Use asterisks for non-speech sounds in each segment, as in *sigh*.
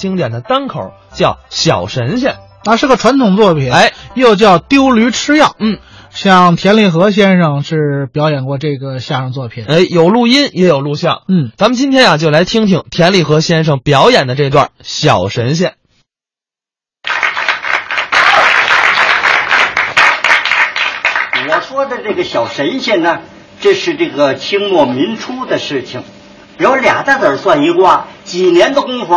经典的单口，叫《小神仙》。那是个传统作品，哎，又叫丢驴吃药。嗯，像田立和先生是表演过这个相声作品。哎，有录音也有录像。嗯，咱们今天啊，就来听听田立和先生表演的这段《小神仙》。我说的这个小神仙呢，这是这个清末民初的事情，有俩大子算一卦，几年的功夫，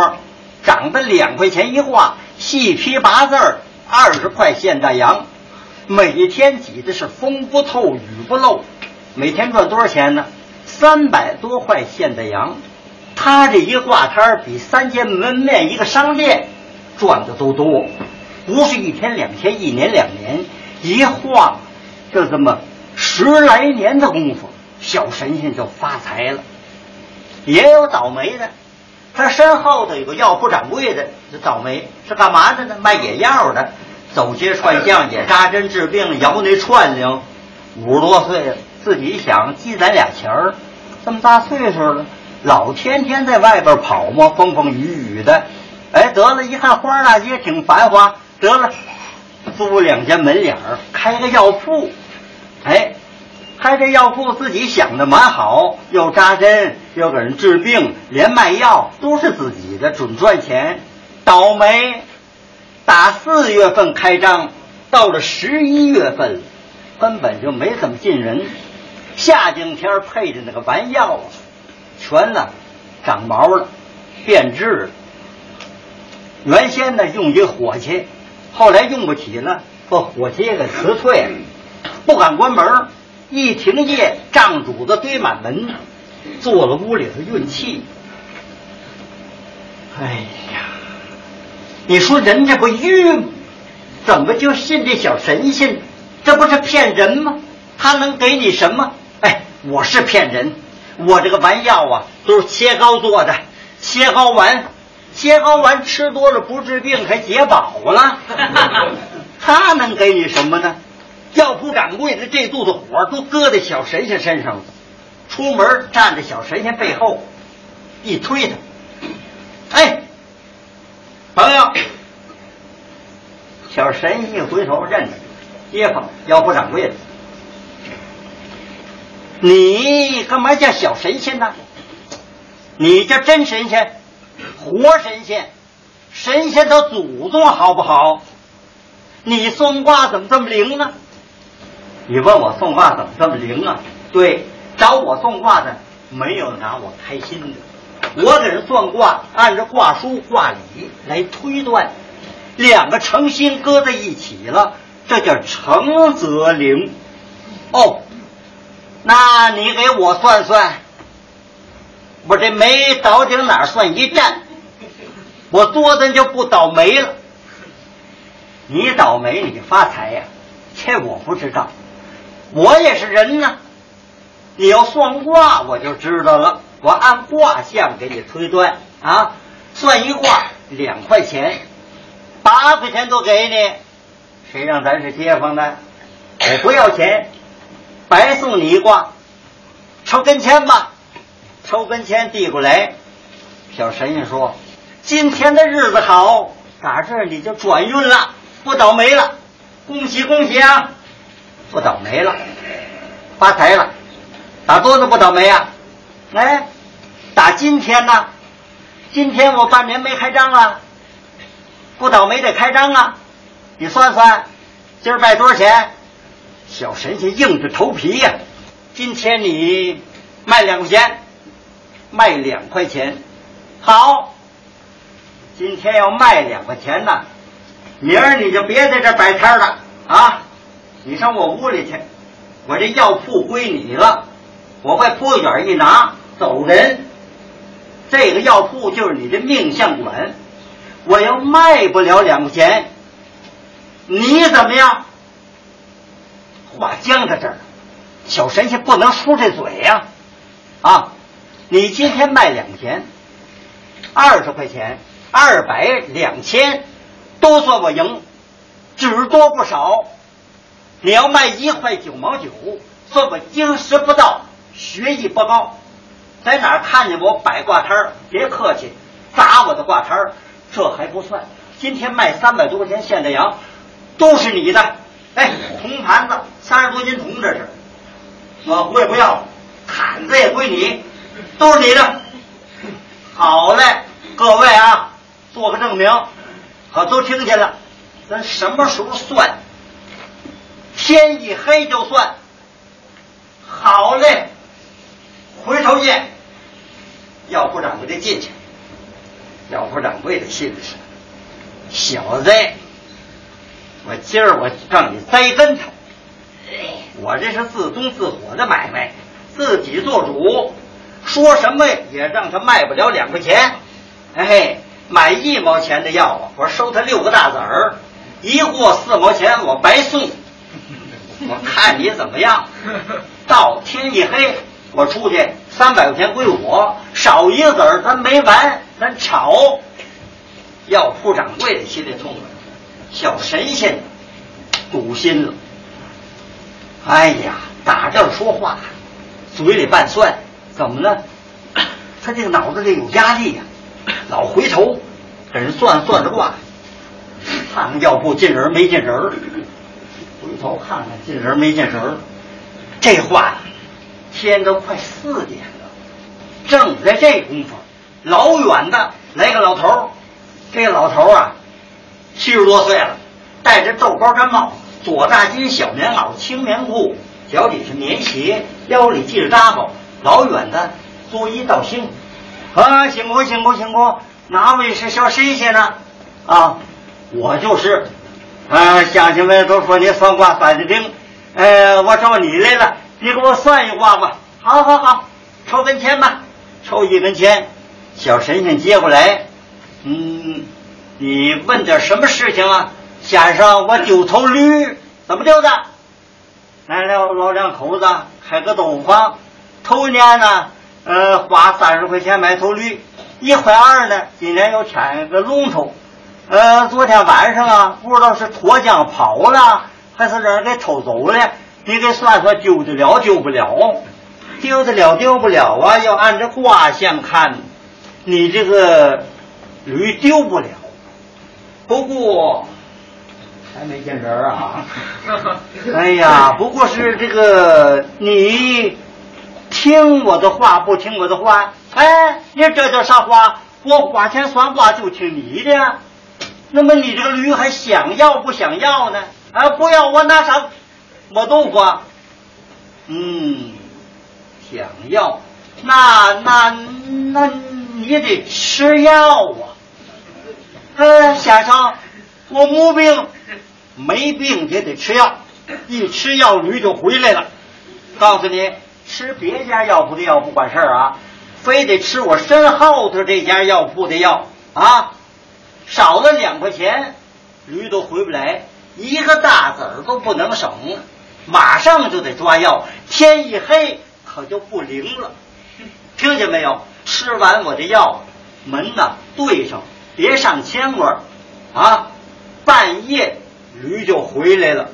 长得两块钱一画，细批八字儿，二十块现大洋，每天挤的是风不透雨不漏，每天赚多少钱呢？三百多块现大洋，他这一挂摊儿比三间门面一个商店赚的都多，不是一天两天，一年两年，一晃。就这么十来年的功夫，小神仙就发财了。也有倒霉的，他身后头有个药铺掌柜的，这倒霉是干嘛的呢？卖野药的，走街串巷也扎针治病，摇那串铃。五十多岁了，自己想积攒俩钱儿，这么大岁数了，老天天在外边跑嘛，风风雨雨的。哎，得了，一看花大街挺繁华，得了，租两间门脸儿，开个药铺。哎，开这药铺自己想的蛮好，又扎针，又给人治病，连卖药都是自己的，准赚钱。倒霉，打四月份开张，到了十一月份，根本就没怎么进人。夏景天配的那个丸药，全呢长毛了，变质了。原先呢用一火气，后来用不起了，把火气给辞退了。不敢关门，一停业，账主子堆满门，坐了屋里头运气。哎呀，你说人这不晕？怎么就信这小神仙？这不是骗人吗？他能给你什么？哎，我是骗人，我这个丸药啊都是切糕做的，切糕丸，切糕丸吃多了不治病还解饱了。*laughs* 他能给你什么呢？药铺掌柜的这肚子火都搁在小神仙身上了，出门站在小神仙背后，一推他，哎，朋友，小神仙一回头认得街坊药铺掌柜的，你干嘛叫小神仙呢？你叫真神仙，活神仙，神仙的祖宗好不好？你算卦怎么这么灵呢？你问我算卦怎么这么灵啊？对，找我算卦的没有拿我开心的，我给人算卦，按照卦书卦理来推断，两个诚心搁在一起了，这叫诚则灵。哦，那你给我算算，我这没倒顶哪算一站，我多的就不倒霉了。你倒霉，你发财呀？这我不知道。我也是人呢，你要算卦，我就知道了。我按卦象给你推断啊，算一卦两块钱，八块钱都给你。谁让咱是街坊的？我不要钱，白送你一卦，抽根签吧。抽根签递过来，小神仙说：“今天的日子好，打这儿你就转运了，不倒霉了，恭喜恭喜啊！”不倒霉了，发财了，打多少不倒霉啊？哎，打今天呢？今天我半年没开张了，不倒霉得开张啊！你算算，今儿卖多少钱？小神仙硬着头皮呀！今天你卖两块钱，卖两块钱，好。今天要卖两块钱呢，明儿你就别在这摆摊了啊！你上我屋里去，我这药铺归你了，我把铺卷一拿走人。这个药铺就是你的命相馆，我要卖不了两块钱，你怎么样？话僵在这儿，小神仙不能输这嘴呀！啊，你今天卖两钱，二十块钱、二百、两千，都算我赢，只多不少。你要卖一块九毛九，算我经师不到，学艺不高，在哪儿看见我摆挂摊儿，别客气，砸我的挂摊儿，这还不算，今天卖三百多块钱现的羊，都是你的。哎，铜盘子三十多斤铜，这是，我我也不要了，毯子也归你，都是你的。好嘞，各位啊，做个证明，好，都听见了。咱什么时候算？天一黑就算。好嘞，回头见。要不掌柜的进去。要不掌柜的心里是：小子，我今儿我让你栽跟头。我这是自宗自火的买卖，自己做主，说什么也让他卖不了两块钱。哎，买一毛钱的药啊，我收他六个大子儿，一货四毛钱，我白送。*laughs* 我看你怎么样？*laughs* 到天一黑，我出去三百块钱归我，少一个子儿咱没完，咱吵。药铺掌柜的心里痛快，小神仙堵心了。哎呀，打这儿说话，嘴里拌蒜，怎么了？他这个脑子里有压力呀，老回头给人算算着卦，看看药铺进人没进人回头看看进人没进人这话，天都快四点了，正在这功夫，老远的来个老头儿，这老头儿啊，七十多岁了，戴着豆包毡帽，左大襟小棉袄青棉裤，脚底是棉鞋，腰里系着扎包，老远的作揖道兴，啊，辛苦辛苦辛苦，哪位是小神仙呢？啊，我就是。啊，乡亲们都说你算卦算的灵，呃，我找你来了，你给我算一卦吧。好好好，抽根钱吧，抽一根钱。小神仙接过来，嗯，你问点什么事情啊？先生，我丢头驴，怎么丢的？来了老两口子开个豆腐坊，头年呢，呃，花三十块钱买头驴，一块二呢，今年又添一个龙头。呃，昨天晚上啊，不知道是脱缰跑了，还是让人给偷走了。你给算算，丢得了丢不了？丢得了丢不了啊？要按这卦象看，你这个驴丢不了。不过还没见人啊。*laughs* 哎呀，不过是这个你听我的话不听我的话？哎，你这叫啥话？我花钱算卦就听你的。那么你这个驴还想要不想要呢？啊，不要我拿啥磨豆腐？嗯，想要，那那那你得吃药啊！呃，先生，我没病，没病也得吃药，一吃药驴就回来了。告诉你，吃别家药铺的药不管事儿啊，非得吃我身后头这家药铺的药啊。少了两块钱，驴都回不来，一个大子儿都不能省，马上就得抓药。天一黑可就不灵了，听见没有？吃完我的药，门呐对上，别上牵挂啊！半夜驴就回来了。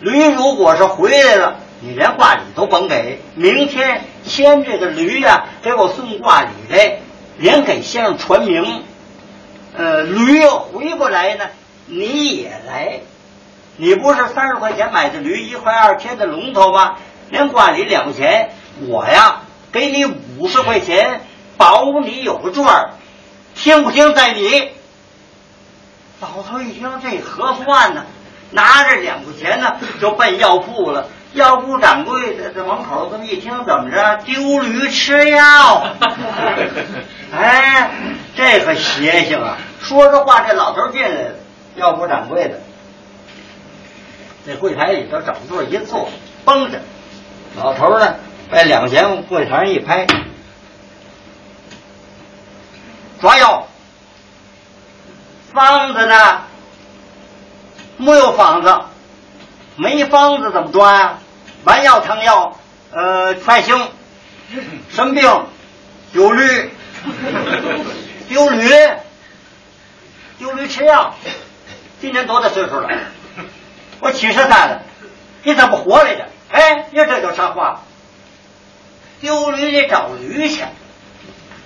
驴如果是回来了，你连挂礼都甭给。明天牵这个驴呀，给我送挂礼来，连给先生传名。呃，驴要回不来呢，你也来。你不是三十块钱买的驴，一块二贴的龙头吗？连挂你两块钱，我呀给你五十块钱，保你有个赚儿。听不听在你。老头一听这合算呢，拿着两块钱呢就奔药铺了。药铺掌柜的在门口这么一听，怎么着？丢驴吃药？*laughs* 哎，这可邪性啊！说着话，这老头进来了，药铺掌柜的，在柜台里头找座一坐，绷着。老头呢，把两钱往柜台上一拍，抓药。方子呢？木有方子，没方子怎么抓呀？丸药、汤药，呃，全行。什么病？丢驴。丢驴。丢驴吃药。今年多大岁数了？我七十三了。你怎么活来着？哎，你这叫啥话？丢驴得找驴去。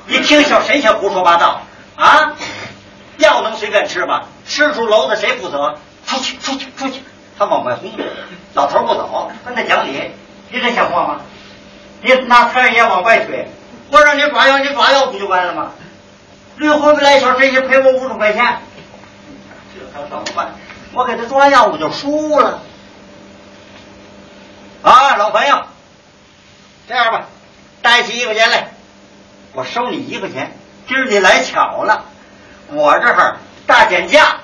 你听小神仙胡说八道啊！药能随便吃吗，吃出篓子谁负责？出去，出去，出去！他往外轰，老头不走，跟他讲理，你这像话吗？你拿财神爷往外推，我让你抓药，你抓药不就完了吗？驴回不来，小神仙赔我五十块钱，这可怎么办？我给他抓药，我就输了。啊，老朋友，这样吧，带起一块钱来，我收你一块钱。今儿你来巧了，我这儿大减价，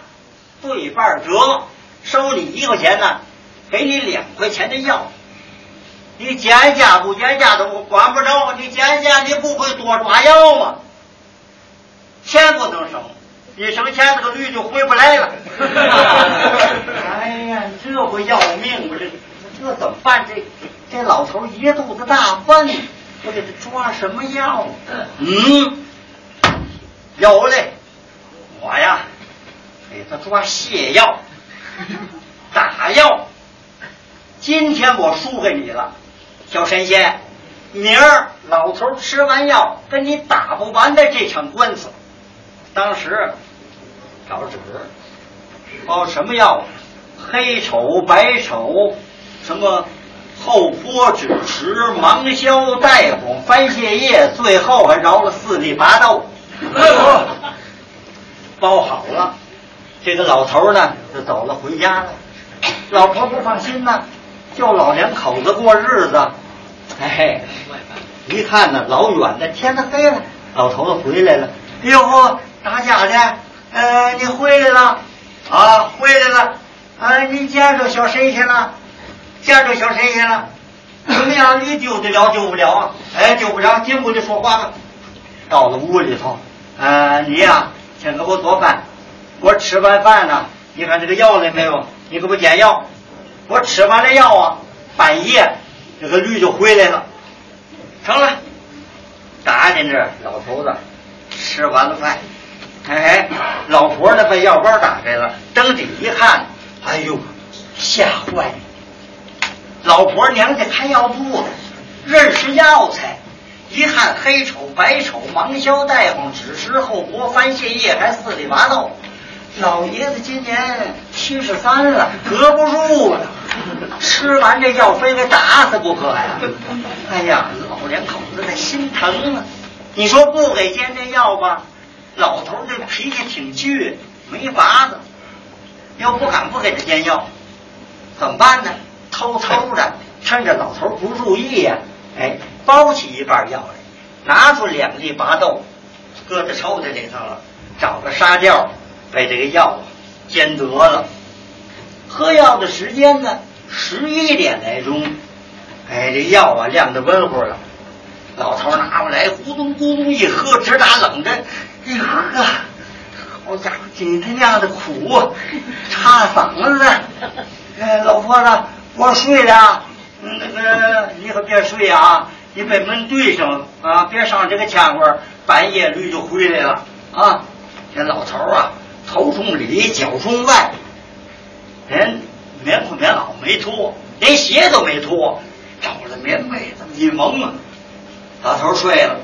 对半折，收你一块钱呢，给你两块钱的药。你减价不减价的我管不着，你减价你不会多抓药吗？钱不能省，一省钱这个驴就回不来了。*laughs* 哎呀，这不要命吗？这这怎么办？这这老头一肚子大粪，我给他抓什么药？嗯，有嘞，我呀给他抓泻药、*laughs* 打药。今天我输给你了，小神仙，明儿老头吃完药跟你打不完的这场官司。当时找纸，包什么药？黑丑、白丑，什么厚坡枳实、芒硝、带红、番泻叶，最后还饶了四粒拔豆。*laughs* 包好了，这个老头呢就走了，回家了。老婆不放心呢，就老两口子过日子。哎，一看呢，老远的天都黑了，老头子回来了。哟，打家的，呃，你回来了啊？回来了啊？你见着小神仙了？见着小神仙了？怎么样？你救得了救不了啊？哎，救不了，进屋里说话吧。到了屋里头，呃，你呀、先给我做饭。我吃完饭呢，你看这个药来没有？你给我煎药。我吃完了药啊，半夜这个驴就回来了。成了，打进这老头子吃完了饭，哎，老婆呢把药包打开了，睁起一看，哎呦，吓坏了。老婆娘家开药铺，认识药材，一看黑丑、白丑、芒硝、带黄、枳实、后脖、番泻叶，还四里八道。老爷子今年七十三了，隔不住了，吃完这药非给打死不可呀！哎呀，老两口子那心疼啊！你说不给煎这药吧，老头这脾气挺倔，没法子。又不敢不给他煎药，怎么办呢？偷偷的，趁着老头不注意呀、哎，包起一半药来，拿出两粒拔豆，搁在抽屉里头了，找个沙吊，把这个药煎得了。喝药的时间呢，十一点来钟。哎，这药啊晾得温乎了，老头拿过来，咕咚咕咚一喝，直打冷震。哎呵，好家伙，今他娘的苦啊，插嗓子。哎，老婆子，我睡了，那个你可别睡啊，你把门对上啊，别上这个腔味儿，半夜驴就回来了啊。这老头啊，头冲里，脚冲外，连棉裤棉袄没脱，连鞋都没脱，找了棉被子一蒙啊，老头睡了，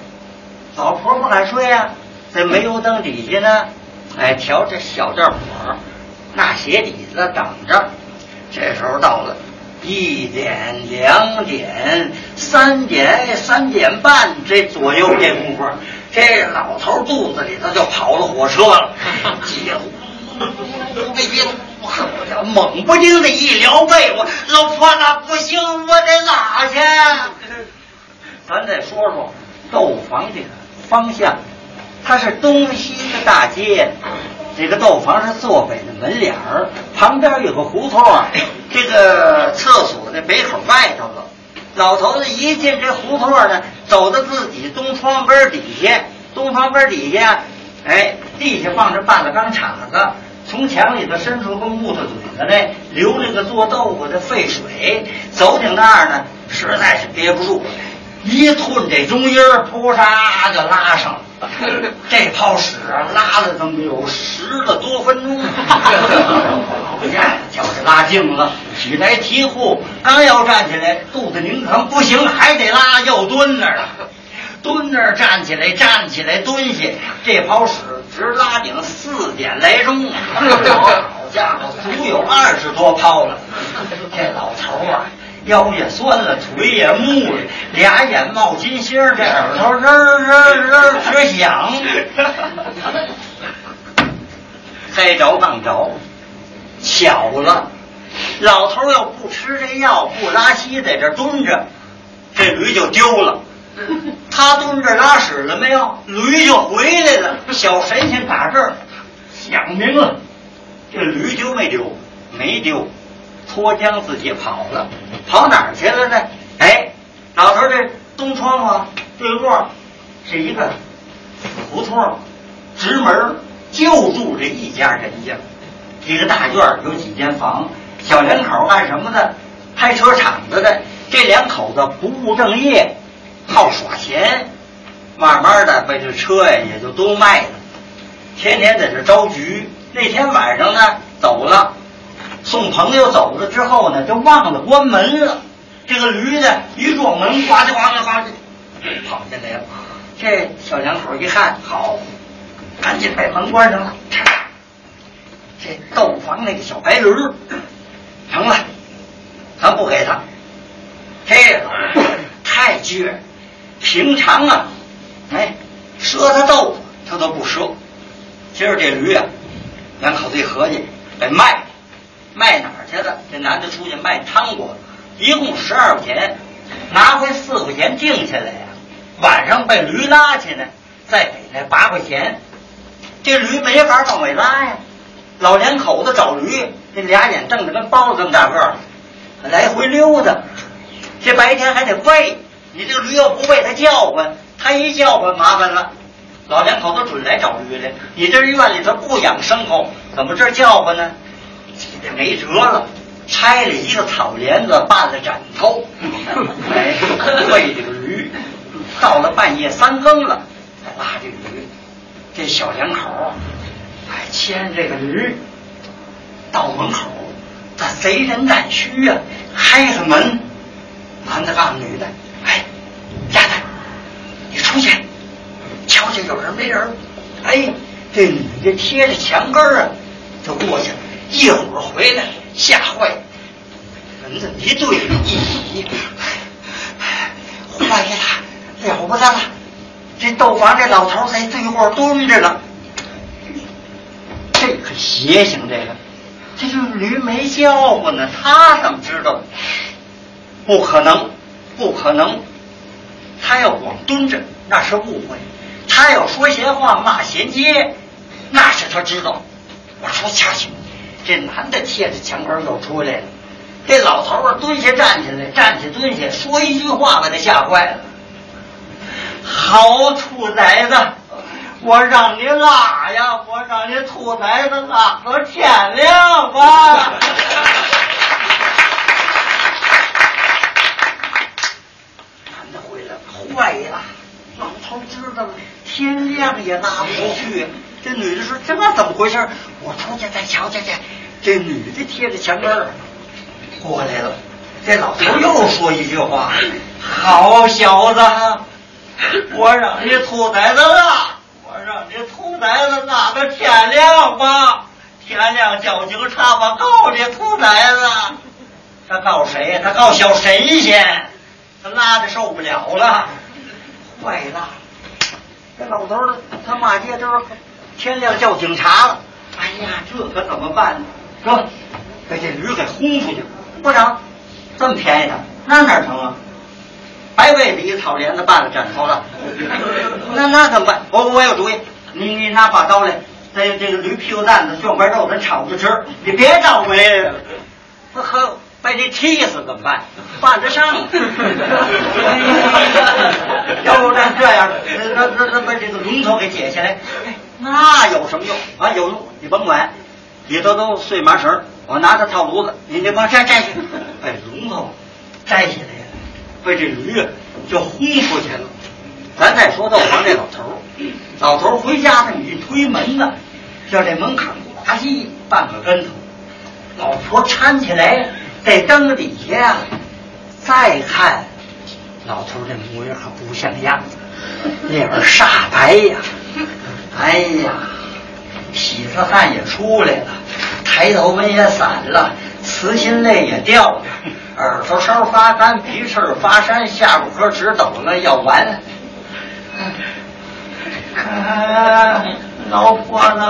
老婆不敢睡啊，在煤油灯底下呢，哎，调这小吊火，那鞋底子等着。这时候到了一点、两点、三点、三点半这左右这功夫，这老头肚子里头就跑了火车了，*laughs* 急呼呼的一好家伙，猛不丁的一撩被窝，老婆那不行，我得拉去。咱再说说斗房这个方向，它是东西的大街，这个豆房是坐北的门脸儿，旁边有个胡同啊，*laughs* 这个厕所在北口外头了。老头子一进这胡同呢，走到自己东窗根底下，东窗根底下，哎，地下放着半个钢叉子，从墙里头伸出个木头嘴子来，流这个做豆腐的废水，走ถึ那儿呢，实在是憋不住了。一吞这中音儿，扑嚓就拉上了。*laughs* 这泡屎，拉了怎么有十个多分钟？好家伙，就是拉净了，起来提裤，刚要站起来，肚子拧疼，不行，还得拉，又蹲那儿了。蹲那儿站起来，站起来蹲下，这泡屎直拉顶四点来钟，*laughs* 好家伙，足有二十多泡了。这老头儿啊，腰也酸了，腿也木了，俩眼冒金星儿，这耳朵吱吱吱直响。该着当着，巧了，老头儿要不吃这药，不拉稀，在这儿蹲着，这驴就丢了。*laughs* 他蹲这儿拉屎了没有？驴就回来了。小神仙打这儿想明了，这驴丢没丢？没丢，脱缰自己跑了。跑哪儿去了呢？哎，老头儿这东窗户对过是一个胡同，直门儿就住这一家人家。这个大院儿有几间房，小两口干什么的？开车厂子的。这两口子不务正业，好耍钱，慢慢的把这车呀也就都卖了，天天在这招局。那天晚上呢走了，送朋友走了之后呢，就忘了关门了。这个驴呢一撞门，呱唧呱唧呱唧跑进来了。这小两口一看，好，赶紧把门关上了。这斗房那个小白驴，成了，咱不给他。这个太倔，平常啊，哎，赊他豆腐他都不赊。今儿这驴啊，两口子一合计，得卖，卖哪儿去了？这男的出去卖汤锅，一共十二块钱，拿回四块钱定下来呀。晚上被驴拉去呢，再给他八块钱。这驴没法往外拉呀，老两口子找驴，这俩眼瞪得跟包子这么大个儿，来回溜达。这白天还得喂，你这个驴要不喂它叫唤，它一叫唤麻烦了。老两口子准来找驴来，你这院里头不养牲口，怎么这叫唤呢？这没辙了，拆了一个草帘子办了枕头，*laughs* 哎，喂这个驴。到了半夜三更了，再拉这驴。这小两口哎牵这个驴到门口，他贼人胆虚呀，开开门。男的告诉女的：“哎，丫头，你出去，瞧瞧有人没人。”哎，这女的贴着墙根儿啊，就过去了。一会儿回来，吓坏了。人这么一对一比，坏了，了不得了！这斗房这老头在对过蹲着了。这可邪性，这个，这就驴没叫唤呢，他怎么知道？不可能，不可能！他要光蹲着，那是误会；他要说闲话、骂闲街，那是他知道。我说掐去，这男的贴着墙根又出来了。这老头儿蹲下站起来，站起蹲下，说一句话把他吓坏了。好兔崽子，我让你拉呀，我让你兔崽子拉到天亮吧。男的回来了坏了，老头知道了，天亮也拉不出去。这女的说：“这怎么回事？我出去再瞧瞧去。”这女的贴着墙根儿过来了。这老头又说一句话：“ *laughs* 好小子，我让你兔崽子拉，我让你兔崽子拉到天亮吧。天亮叫警察吧，告你兔崽子。他告谁呀？他告小神仙。他拉的受不了了。”坏了！这老头儿他骂街都天亮叫警察了。哎呀，这可怎么办呢？说把这驴给轰出去，不成，这么便宜的，那哪成啊？白为了一草帘子办了枕头了。那那怎么办？我我有主意，你你拿把刀来，在这个驴屁股蛋子、卷块肉咱炒着吃。你别找回，不喝。被你气死怎么办？犯得上。要不然这样，那那那把这个龙头给解下来，那有什么用啊？有用，你甭管，里头都碎麻绳，我拿着套炉子，你这帮摘摘去，把 *laughs* 龙头摘下来，被这驴就轰出去了。咱再说斗房这老头老头回家呢，你一推门呢，叫这门槛呱唧半个跟头，老婆搀起来。在灯底下再看，老头这模样可不像样子，脸儿煞白呀！哎呀，喜子汗也出来了，抬头纹也散了，慈心泪也掉了，*laughs* 耳朵梢发干，鼻翅发山，下巴颏直抖了，要完。啊，*laughs* 老婆子，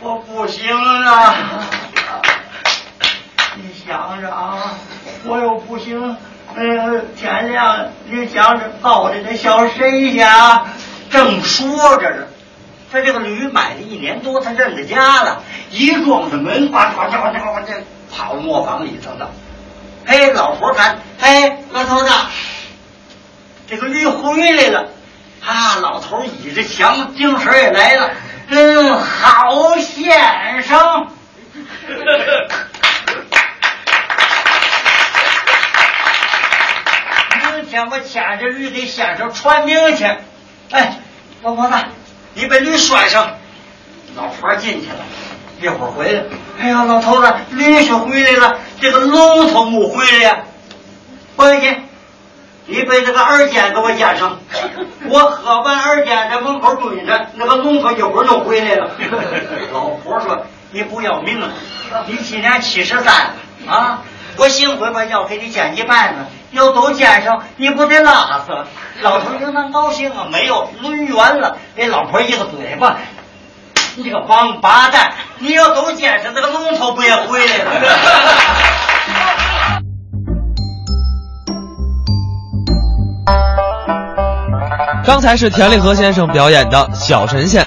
我不行了。你想着啊，我又不行。呃，天亮，你想着抱着这小神仙，正说着呢，他这个驴买了一年多，他认得家了，一撞着门，呱呱呱呱呱，这跑磨坊里头了。嘿，老婆看，嘿，老头子，这个驴回来了。啊，老头倚着墙，精神也来了。嗯，好先生。明天我牵着驴给先生传名去。哎，老婆子，你把驴拴上。老婆进去了，一会儿回来。哎呀，老头子，驴是回来了，这个龙头没回来呀。回去，你把这个耳尖给我夹上。我喝完耳尖在门口蹲着，那个龙头一会儿就回来了。老婆说：“你不要命了？你今年七十三了啊！我幸亏把药给你煎一半呢，要都煎上，你不得拉死？”老头应当高兴啊，没有抡圆了，给老婆一个嘴巴。你个王八蛋！你要都煎上，这个龙头不也回来了？*laughs* 刚才是田立和先生表演的《小神仙》。